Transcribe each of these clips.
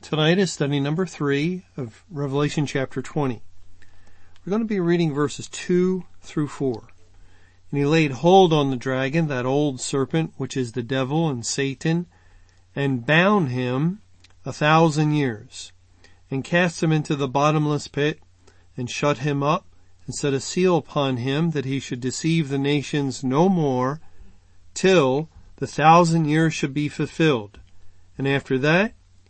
Tonight is study number three of Revelation chapter 20. We're going to be reading verses two through four. And he laid hold on the dragon, that old serpent, which is the devil and Satan, and bound him a thousand years, and cast him into the bottomless pit, and shut him up, and set a seal upon him that he should deceive the nations no more, till the thousand years should be fulfilled. And after that,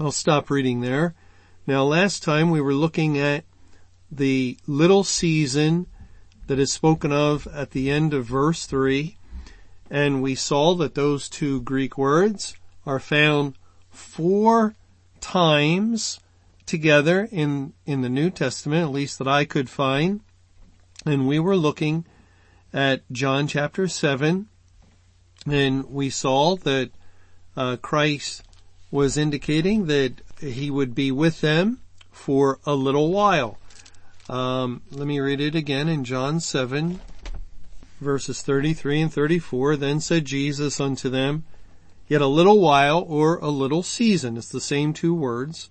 I'll stop reading there. Now last time we were looking at the little season that is spoken of at the end of verse 3 and we saw that those two Greek words are found four times together in, in the New Testament, at least that I could find. And we were looking at John chapter 7 and we saw that uh, Christ was indicating that he would be with them for a little while. Um, let me read it again in John 7 verses 33 and 34. Then said Jesus unto them, Yet a little while or a little season, it's the same two words,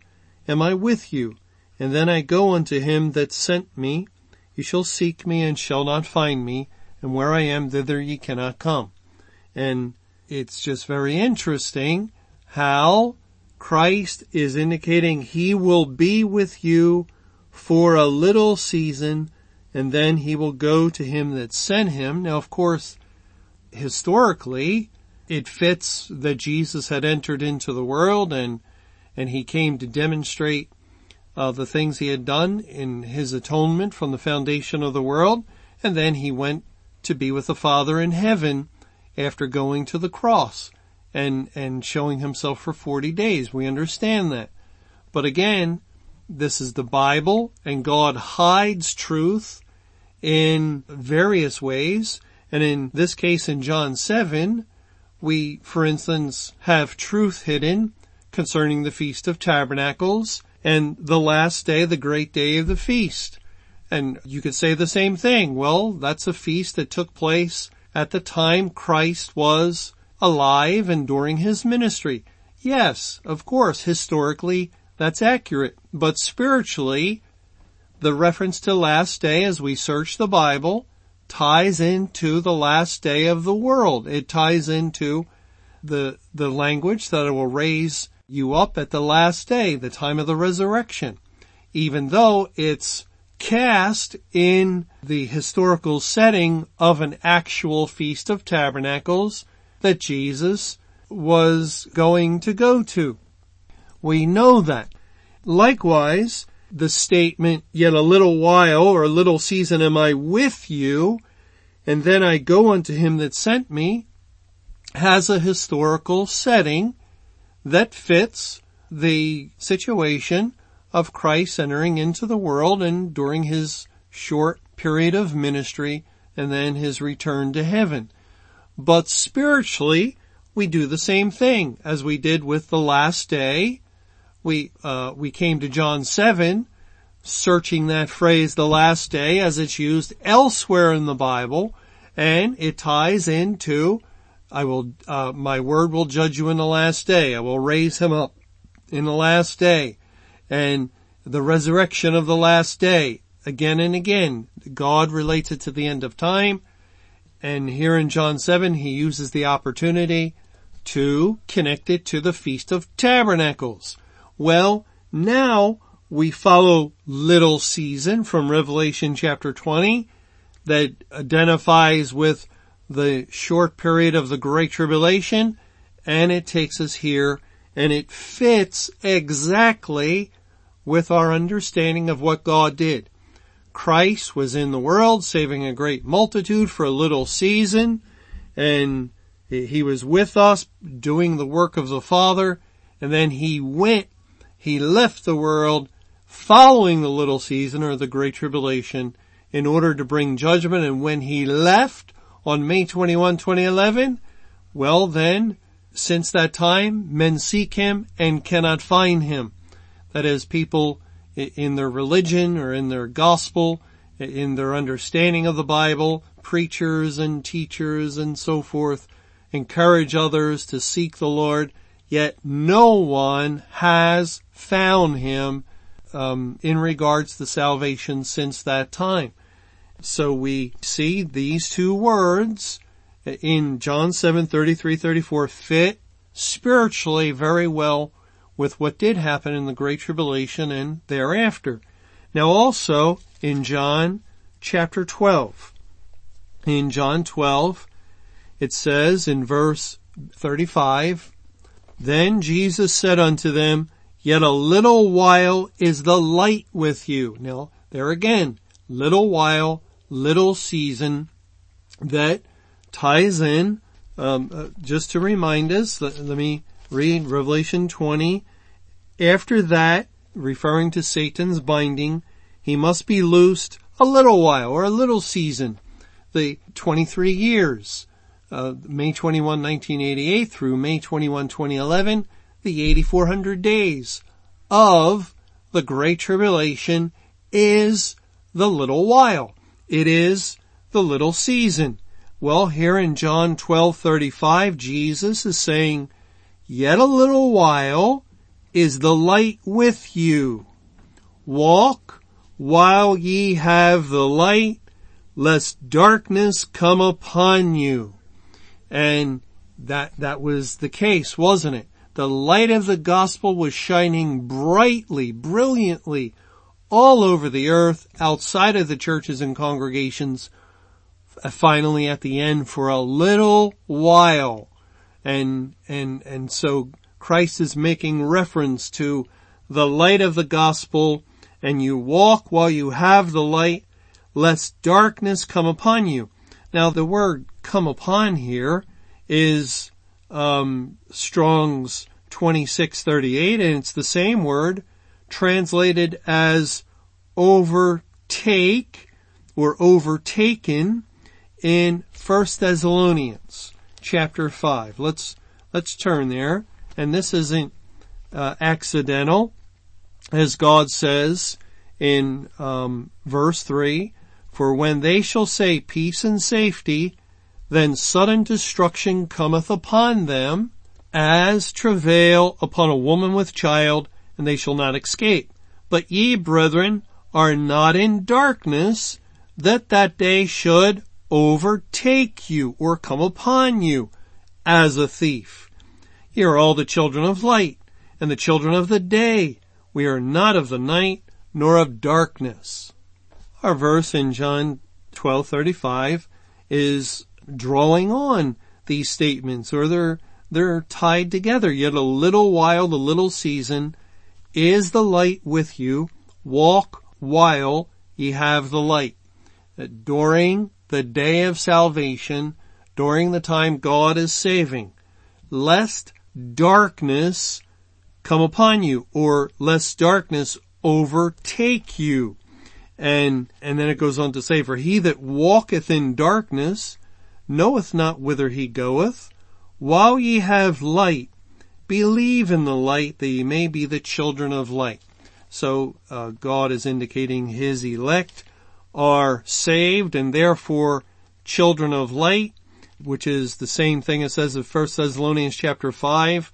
am I with you, and then I go unto him that sent me. You shall seek me and shall not find me, and where I am thither ye cannot come. And it's just very interesting how Christ is indicating he will be with you for a little season and then he will go to him that sent him. Now of course, historically, it fits that Jesus had entered into the world and, and he came to demonstrate uh, the things he had done in his atonement from the foundation of the world. And then he went to be with the Father in heaven after going to the cross and, and showing himself for 40 days. We understand that. But again, this is the Bible and God hides truth in various ways. And in this case in John 7, we, for instance, have truth hidden concerning the Feast of Tabernacles and the last day, the great day of the feast. And you could say the same thing. Well, that's a feast that took place at the time Christ was alive and during his ministry. Yes, of course, historically that's accurate, but spiritually, the reference to last day as we search the Bible ties into the last day of the world. It ties into the, the language that will raise you up at the last day, the time of the resurrection. Even though it's cast in the historical setting of an actual Feast of Tabernacles that Jesus was going to go to. We know that. Likewise, the statement, yet a little while or a little season am I with you, and then I go unto him that sent me, has a historical setting that fits the situation of Christ entering into the world and during his short period of ministry and then his return to heaven. But spiritually, we do the same thing as we did with the last day. We, uh, we came to John 7, searching that phrase, the last day, as it's used elsewhere in the Bible, and it ties into, I will, uh, my word will judge you in the last day. I will raise him up in the last day. And the resurrection of the last day, again and again, God relates it to the end of time. And here in John 7, he uses the opportunity to connect it to the Feast of Tabernacles. Well, now we follow little season from Revelation chapter 20 that identifies with the short period of the Great Tribulation and it takes us here and it fits exactly with our understanding of what God did. Christ was in the world saving a great multitude for a little season and he was with us doing the work of the Father and then he went, he left the world following the little season or the great tribulation in order to bring judgment. And when he left on May 21, 2011, well then, since that time, men seek him and cannot find him. That is, people in their religion or in their gospel, in their understanding of the Bible, preachers and teachers and so forth, encourage others to seek the Lord, yet no one has found him um, in regards to salvation since that time. So we see these two words in John 7, 33, 34 fit spiritually very well with what did happen in the Great Tribulation and thereafter. Now also in John chapter 12, in John 12, it says in verse 35, Then Jesus said unto them, Yet a little while is the light with you. Now, there again, little while, little season that ties in, um, uh, just to remind us, let, let me read Revelation 20. After that, referring to Satan's binding, he must be loosed a little while or a little season, the 23 years, uh, May 21, 1988 through May 21, 2011, the 8400 days of the Great Tribulation is the little while. It is the little season. Well, here in John 12:35, Jesus is saying, "Yet a little while is the light with you. Walk while ye have the light, lest darkness come upon you." And that, that was the case, wasn't it? The light of the gospel was shining brightly, brilliantly all over the earth, outside of the churches and congregations, uh, finally at the end for a little while. And, and, and so Christ is making reference to the light of the gospel and you walk while you have the light lest darkness come upon you. Now the word come upon here is um, Strong's 2638 and it's the same word translated as overtake or overtaken in 1 Thessalonians chapter 5. Let's, let's turn there. And this isn't uh, accidental as God says in um, verse 3, for when they shall say peace and safety, then sudden destruction cometh upon them as travail upon a woman with child, and they shall not escape. But ye, brethren, are not in darkness, that that day should overtake you or come upon you as a thief. Ye are all the children of light and the children of the day. We are not of the night nor of darkness. Our verse in John 12:35 is drawing on these statements or they're they're tied together. Yet a little while, the little season is the light with you. Walk while ye have the light. That During the day of salvation, during the time God is saving, lest darkness come upon you or lest darkness overtake you. And, and then it goes on to say, for he that walketh in darkness knoweth not whither he goeth. While ye have light, believe in the light that ye may be the children of light. So uh, God is indicating his elect are saved and therefore children of light, which is the same thing it says in 1 Thessalonians chapter 5.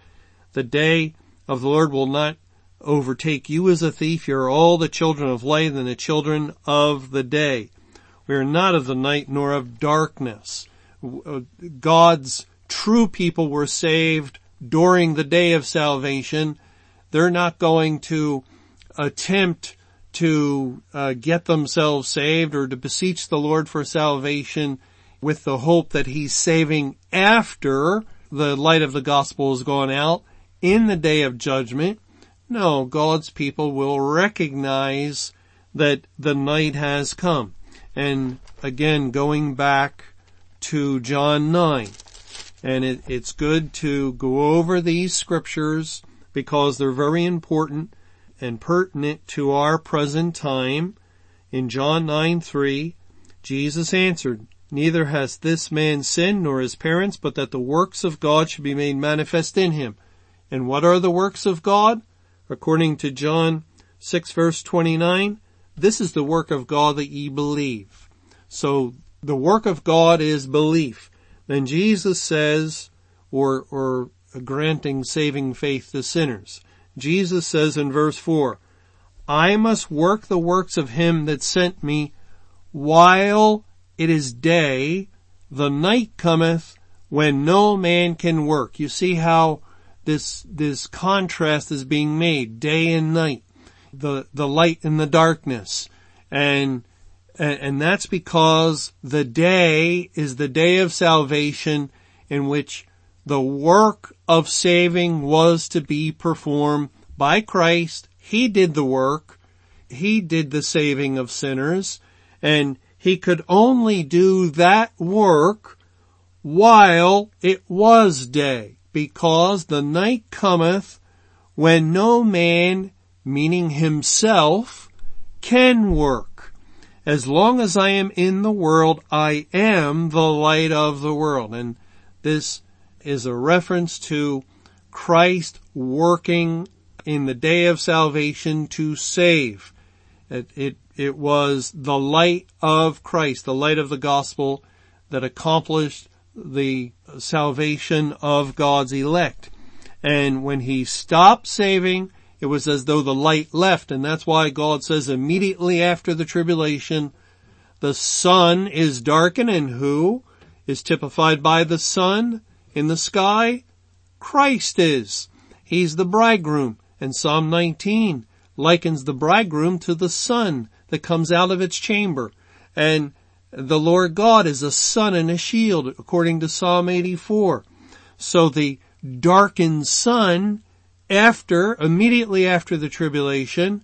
The day of the Lord will not overtake you as a thief. You're all the children of light and the children of the day. We are not of the night nor of darkness. Uh, God's true people were saved during the day of salvation. They're not going to attempt to uh, get themselves saved or to beseech the Lord for salvation with the hope that he's saving after the light of the gospel has gone out in the day of judgment. No, God's people will recognize that the night has come. And again, going back to John 9, and it, it's good to go over these scriptures because they're very important and pertinent to our present time. In John 9 3, Jesus answered, Neither has this man sinned nor his parents, but that the works of God should be made manifest in him. And what are the works of God? According to John 6 verse 29, this is the work of God that ye believe. So the work of God is belief. Then Jesus says, or, or granting saving faith to sinners. Jesus says in verse 4, I must work the works of him that sent me while it is day, the night cometh when no man can work. You see how this, this contrast is being made, day and night, the, the light and the darkness. And, and, that's because the day is the day of salvation in which the work of saving was to be performed by Christ. He did the work. He did the saving of sinners and he could only do that work while it was day, because the night cometh when no man, meaning himself, can work. As long as I am in the world, I am the light of the world. And this is a reference to Christ working in the day of salvation to save. It, it it was the light of Christ, the light of the gospel that accomplished the salvation of God's elect. And when he stopped saving, it was as though the light left. And that's why God says immediately after the tribulation, the sun is darkened and who is typified by the sun in the sky? Christ is. He's the bridegroom. And Psalm 19 likens the bridegroom to the sun that comes out of its chamber. And the Lord God is a sun and a shield according to Psalm 84. So the darkened sun after, immediately after the tribulation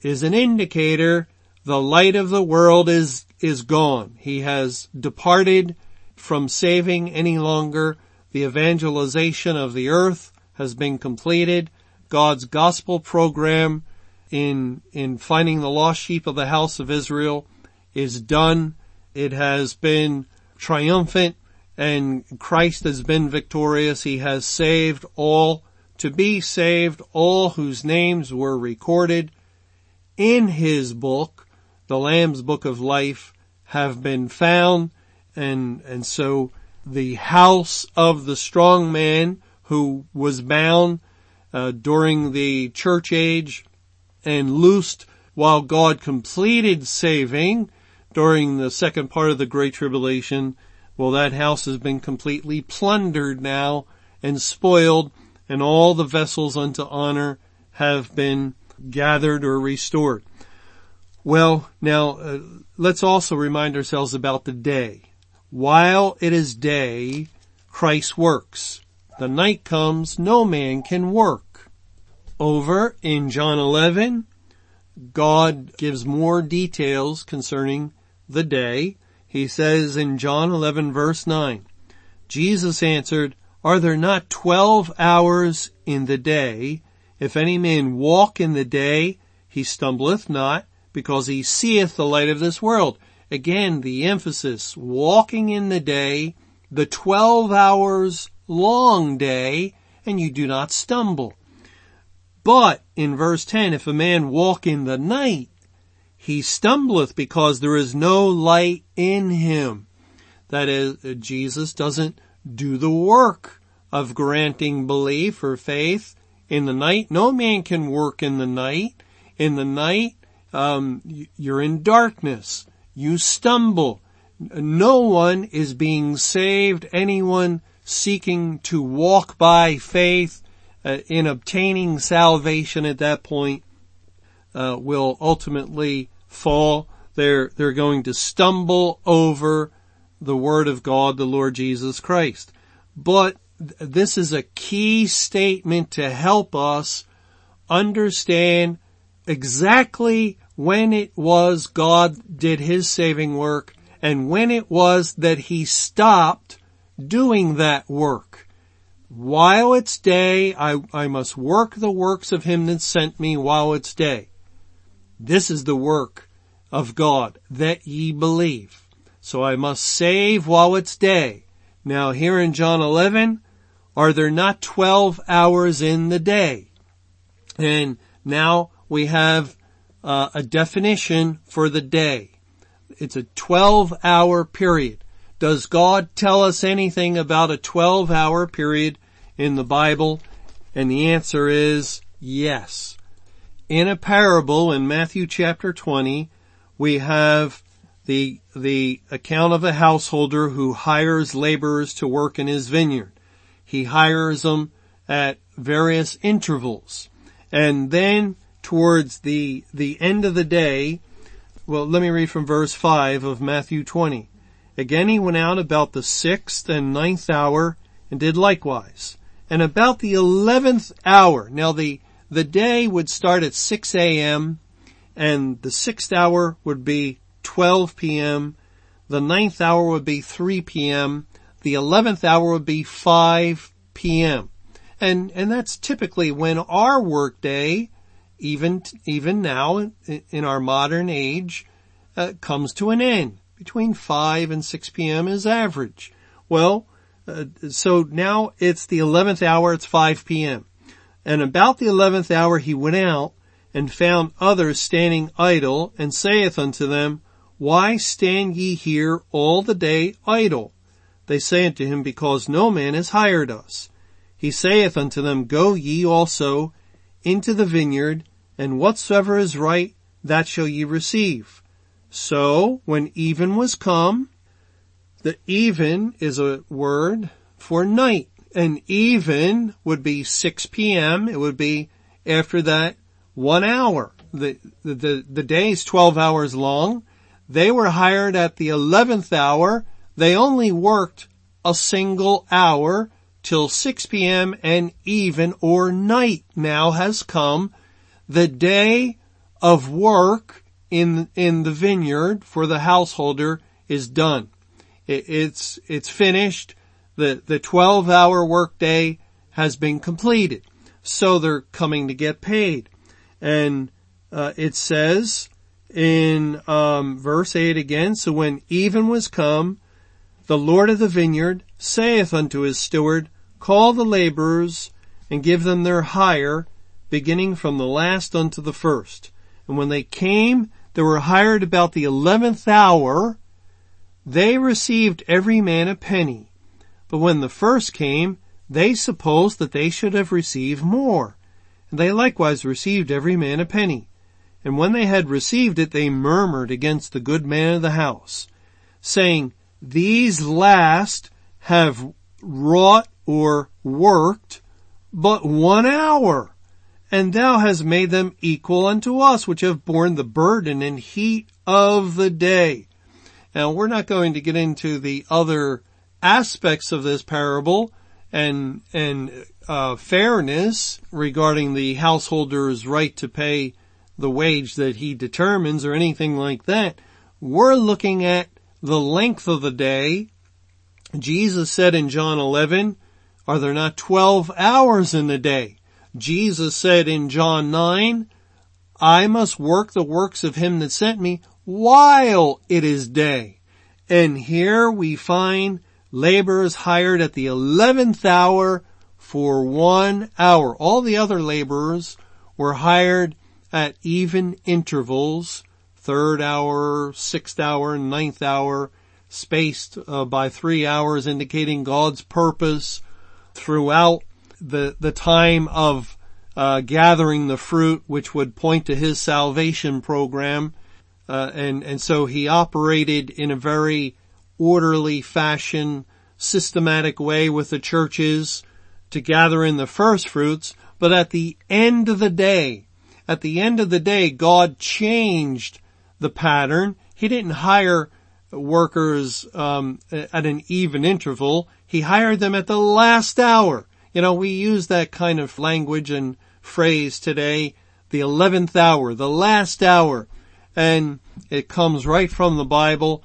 is an indicator the light of the world is, is gone. He has departed from saving any longer. The evangelization of the earth has been completed. God's gospel program in, in finding the lost sheep of the house of Israel is done. It has been triumphant and Christ has been victorious. He has saved all to be saved, all whose names were recorded in his book, the Lamb's book of life have been found and, and so the house of the strong man who was bound uh, during the church age and loosed while God completed saving during the second part of the Great Tribulation. Well, that house has been completely plundered now and spoiled and all the vessels unto honor have been gathered or restored. Well, now uh, let's also remind ourselves about the day. While it is day, Christ works. The night comes, no man can work over in John 11, God gives more details concerning the day. He says in John 11 verse 9, Jesus answered, Are there not twelve hours in the day? If any man walk in the day, he stumbleth not, because he seeth the light of this world. Again, the emphasis, walking in the day, the twelve hours long day, and you do not stumble. But in verse 10, if a man walk in the night, he stumbleth because there is no light in him. That is, Jesus doesn't do the work of granting belief or faith in the night. No man can work in the night. In the night, um, you're in darkness. You stumble. No one is being saved. Anyone seeking to walk by faith uh, in obtaining salvation at that point, uh, will ultimately fall. They're, they're going to stumble over the word of God, the Lord Jesus Christ. But this is a key statement to help us understand exactly when it was God did his saving work and when it was that he stopped doing that work. While it's day, I, I must work the works of him that sent me while it's day. This is the work of God that ye believe. So I must save while it's day. Now here in John 11, are there not 12 hours in the day? And now we have uh, a definition for the day. It's a 12 hour period. Does God tell us anything about a 12 hour period in the Bible? And the answer is yes. In a parable in Matthew chapter 20, we have the, the account of a householder who hires laborers to work in his vineyard. He hires them at various intervals. And then towards the, the end of the day, well, let me read from verse 5 of Matthew 20. Again he went out about the sixth and ninth hour and did likewise. And about the eleventh hour, now the, the day would start at 6 a.m. and the sixth hour would be 12 p.m. The ninth hour would be 3 p.m. The eleventh hour would be 5 p.m. And, and that's typically when our workday, even, even now in, in our modern age, uh, comes to an end. Between 5 and 6 p.m. is average. Well, uh, so now it's the 11th hour, it's 5 p.m. And about the 11th hour he went out and found others standing idle and saith unto them, Why stand ye here all the day idle? They say unto him, Because no man has hired us. He saith unto them, Go ye also into the vineyard, and whatsoever is right, that shall ye receive. So, when even was come, the even is a word for night. And even would be 6 p.m. It would be after that one hour. The, the, the, the day is 12 hours long. They were hired at the 11th hour. They only worked a single hour till 6 p.m. and even or night now has come. The day of work in, in the vineyard for the householder is done. It, it's, it's finished. The, the 12 hour workday has been completed. So they're coming to get paid. And, uh, it says in, um, verse 8 again, so when even was come, the Lord of the vineyard saith unto his steward, Call the laborers and give them their hire, beginning from the last unto the first. And when they came, they were hired about the eleventh hour. They received every man a penny. But when the first came, they supposed that they should have received more. And they likewise received every man a penny. And when they had received it, they murmured against the good man of the house, saying, These last have wrought or worked but one hour. And thou hast made them equal unto us, which have borne the burden and heat of the day. Now we're not going to get into the other aspects of this parable and, and, uh, fairness regarding the householder's right to pay the wage that he determines or anything like that. We're looking at the length of the day. Jesus said in John 11, are there not 12 hours in the day? Jesus said in John 9, I must work the works of him that sent me while it is day. And here we find laborers hired at the 11th hour for one hour. All the other laborers were hired at even intervals, third hour, sixth hour, ninth hour, spaced uh, by three hours indicating God's purpose throughout the, the time of uh, gathering the fruit, which would point to his salvation program. Uh, and, and so he operated in a very orderly fashion, systematic way with the churches to gather in the first fruits. But at the end of the day, at the end of the day, God changed the pattern. He didn't hire workers um, at an even interval. He hired them at the last hour. You know, we use that kind of language and phrase today, the eleventh hour, the last hour, and it comes right from the Bible.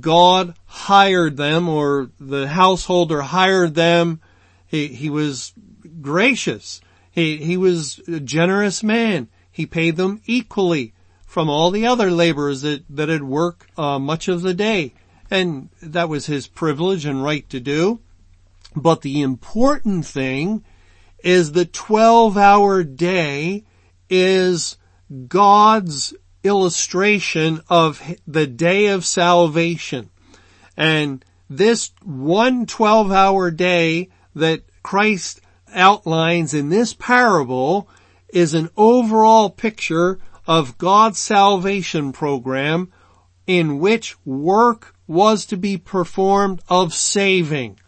God hired them, or the householder hired them. He he was gracious. He he was a generous man. He paid them equally from all the other laborers that, that had worked uh, much of the day. And that was his privilege and right to do. But the important thing is the 12 hour day is God's illustration of the day of salvation. And this one 12 hour day that Christ outlines in this parable is an overall picture of God's salvation program in which work was to be performed of saving.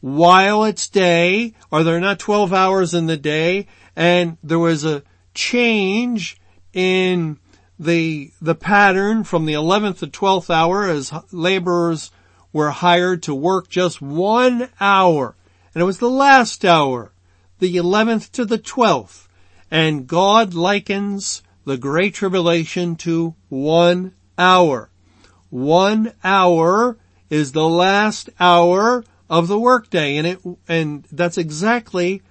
While it's day, are there not 12 hours in the day? And there was a change in the, the pattern from the 11th to 12th hour as laborers were hired to work just one hour. And it was the last hour, the 11th to the 12th. And God likens the Great Tribulation to one hour. One hour is the last hour of the workday and it, and that's exactly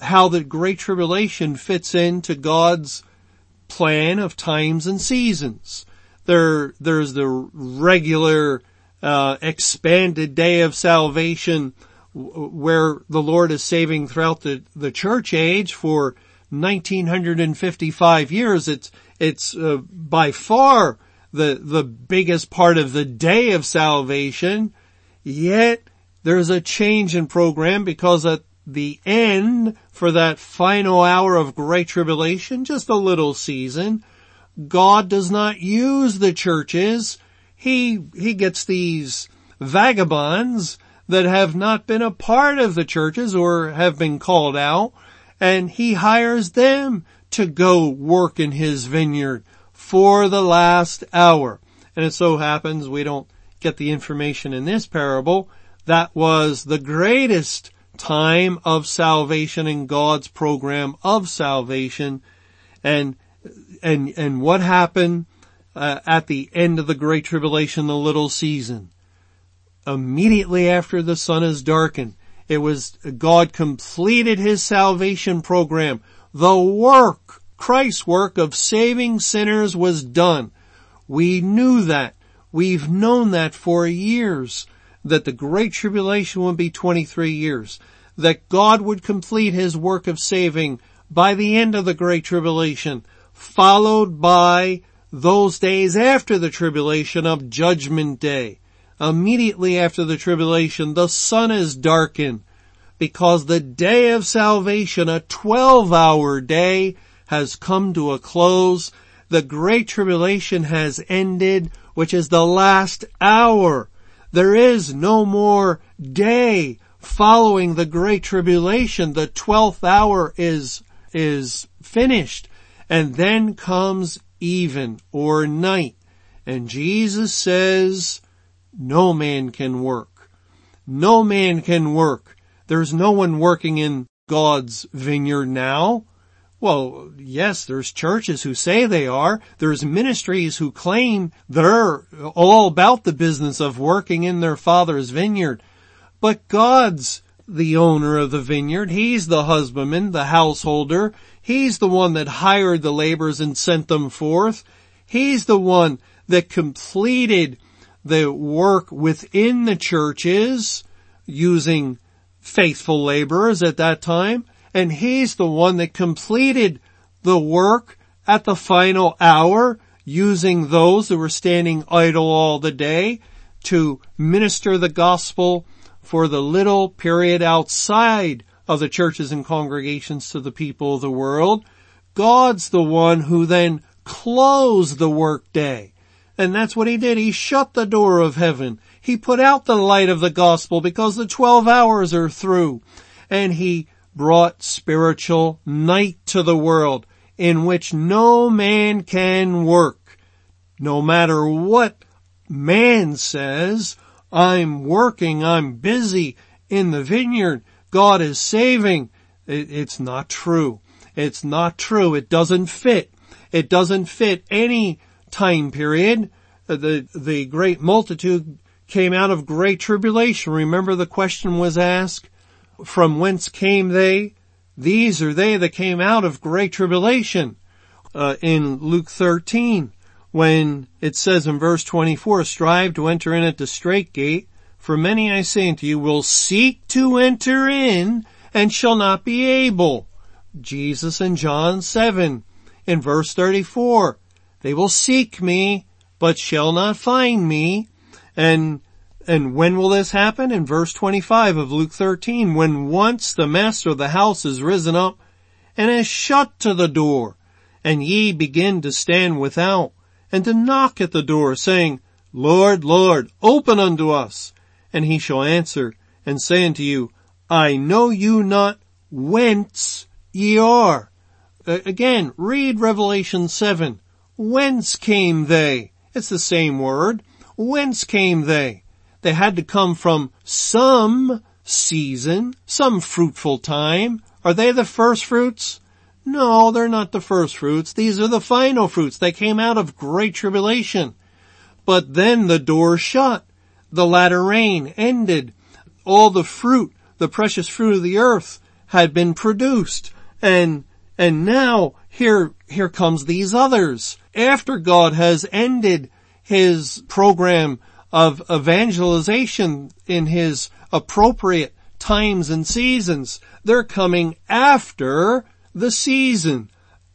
how the Great Tribulation fits into God's plan of times and seasons. There, there's the regular, uh, expanded day of salvation where the Lord is saving throughout the, the church age for 1955 years. It's, it's uh, by far the, the biggest part of the day of salvation. Yet there's a change in program because at the end for that final hour of great tribulation, just a little season, God does not use the churches. He, he gets these vagabonds that have not been a part of the churches or have been called out and he hires them to go work in his vineyard for the last hour. And it so happens we don't get the information in this parable. That was the greatest time of salvation in God's program of salvation. And, and, and what happened uh, at the end of the Great Tribulation, the little season? Immediately after the sun is darkened, it was God completed his salvation program. The work, Christ's work of saving sinners was done. We knew that. We've known that for years, that the Great Tribulation would be 23 years, that God would complete his work of saving by the end of the Great Tribulation, followed by those days after the tribulation of Judgment Day immediately after the tribulation, the sun is darkened because the day of salvation, a 12 hour day, has come to a close. The great tribulation has ended, which is the last hour. There is no more day following the great tribulation. The 12th hour is, is finished. And then comes even or night. And Jesus says, no man can work. No man can work. There's no one working in God's vineyard now. Well, yes, there's churches who say they are. There's ministries who claim they're all about the business of working in their father's vineyard. But God's the owner of the vineyard. He's the husbandman, the householder. He's the one that hired the laborers and sent them forth. He's the one that completed the work within the churches using faithful laborers at that time. And he's the one that completed the work at the final hour using those who were standing idle all the day to minister the gospel for the little period outside of the churches and congregations to the people of the world. God's the one who then closed the workday. And that's what he did. He shut the door of heaven. He put out the light of the gospel because the 12 hours are through. And he brought spiritual night to the world. in which no man can work. No matter what man says, I'm working, I'm busy in the vineyard, God is saving. It's not true. It's not true. It doesn't fit. It doesn't fit any time period. Uh, the, the great multitude came out of great tribulation. Remember the question was asked, from whence came they? These are they that came out of great tribulation. Uh, in Luke 13, when it says in verse 24, strive to enter in at the strait gate, for many I say unto you will seek to enter in and shall not be able. Jesus in John 7, in verse 34, they will seek me, but shall not find me. And, and when will this happen? In verse 25 of Luke 13, when once the master of the house is risen up and has shut to the door, and ye begin to stand without and to knock at the door saying, Lord, Lord, open unto us. And he shall answer and say unto you, I know you not whence ye are. Again, read Revelation 7. Whence came they? It's the same word. Whence came they? They had to come from some season, some fruitful time. Are they the first fruits? No, they're not the first fruits. These are the final fruits. They came out of great tribulation. But then the door shut. The latter rain ended. All the fruit, the precious fruit of the earth had been produced. And, and now here, here comes these others. After God has ended his program of evangelization in his appropriate times and seasons, they're coming after the season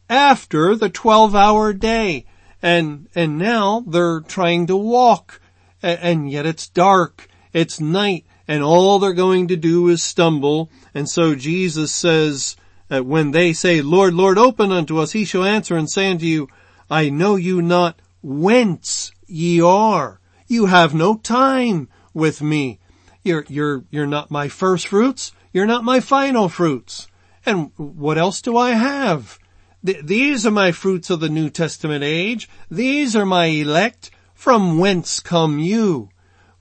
after the 12 hour day. And, and now they're trying to walk and yet it's dark. It's night and all they're going to do is stumble. And so Jesus says, uh, when they say, Lord, Lord, open unto us, he shall answer and say unto you, I know you not whence ye are. You have no time with me. You're, you're, you're not my first fruits. You're not my final fruits. And what else do I have? Th- these are my fruits of the New Testament age. These are my elect. From whence come you?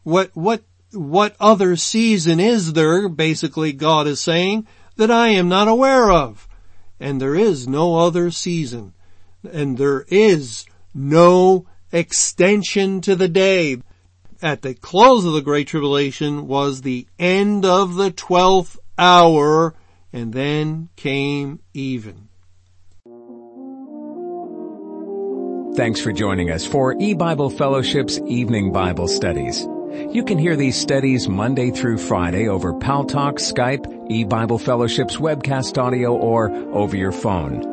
What, what, what other season is there, basically God is saying, that I am not aware of? And there is no other season. And there is no extension to the day. At the close of the Great Tribulation was the end of the twelfth hour and then came even. Thanks for joining us for E-Bible Fellowship's Evening Bible Studies. You can hear these studies Monday through Friday over Paltalk, Skype, E-Bible Fellowship's webcast audio, or over your phone.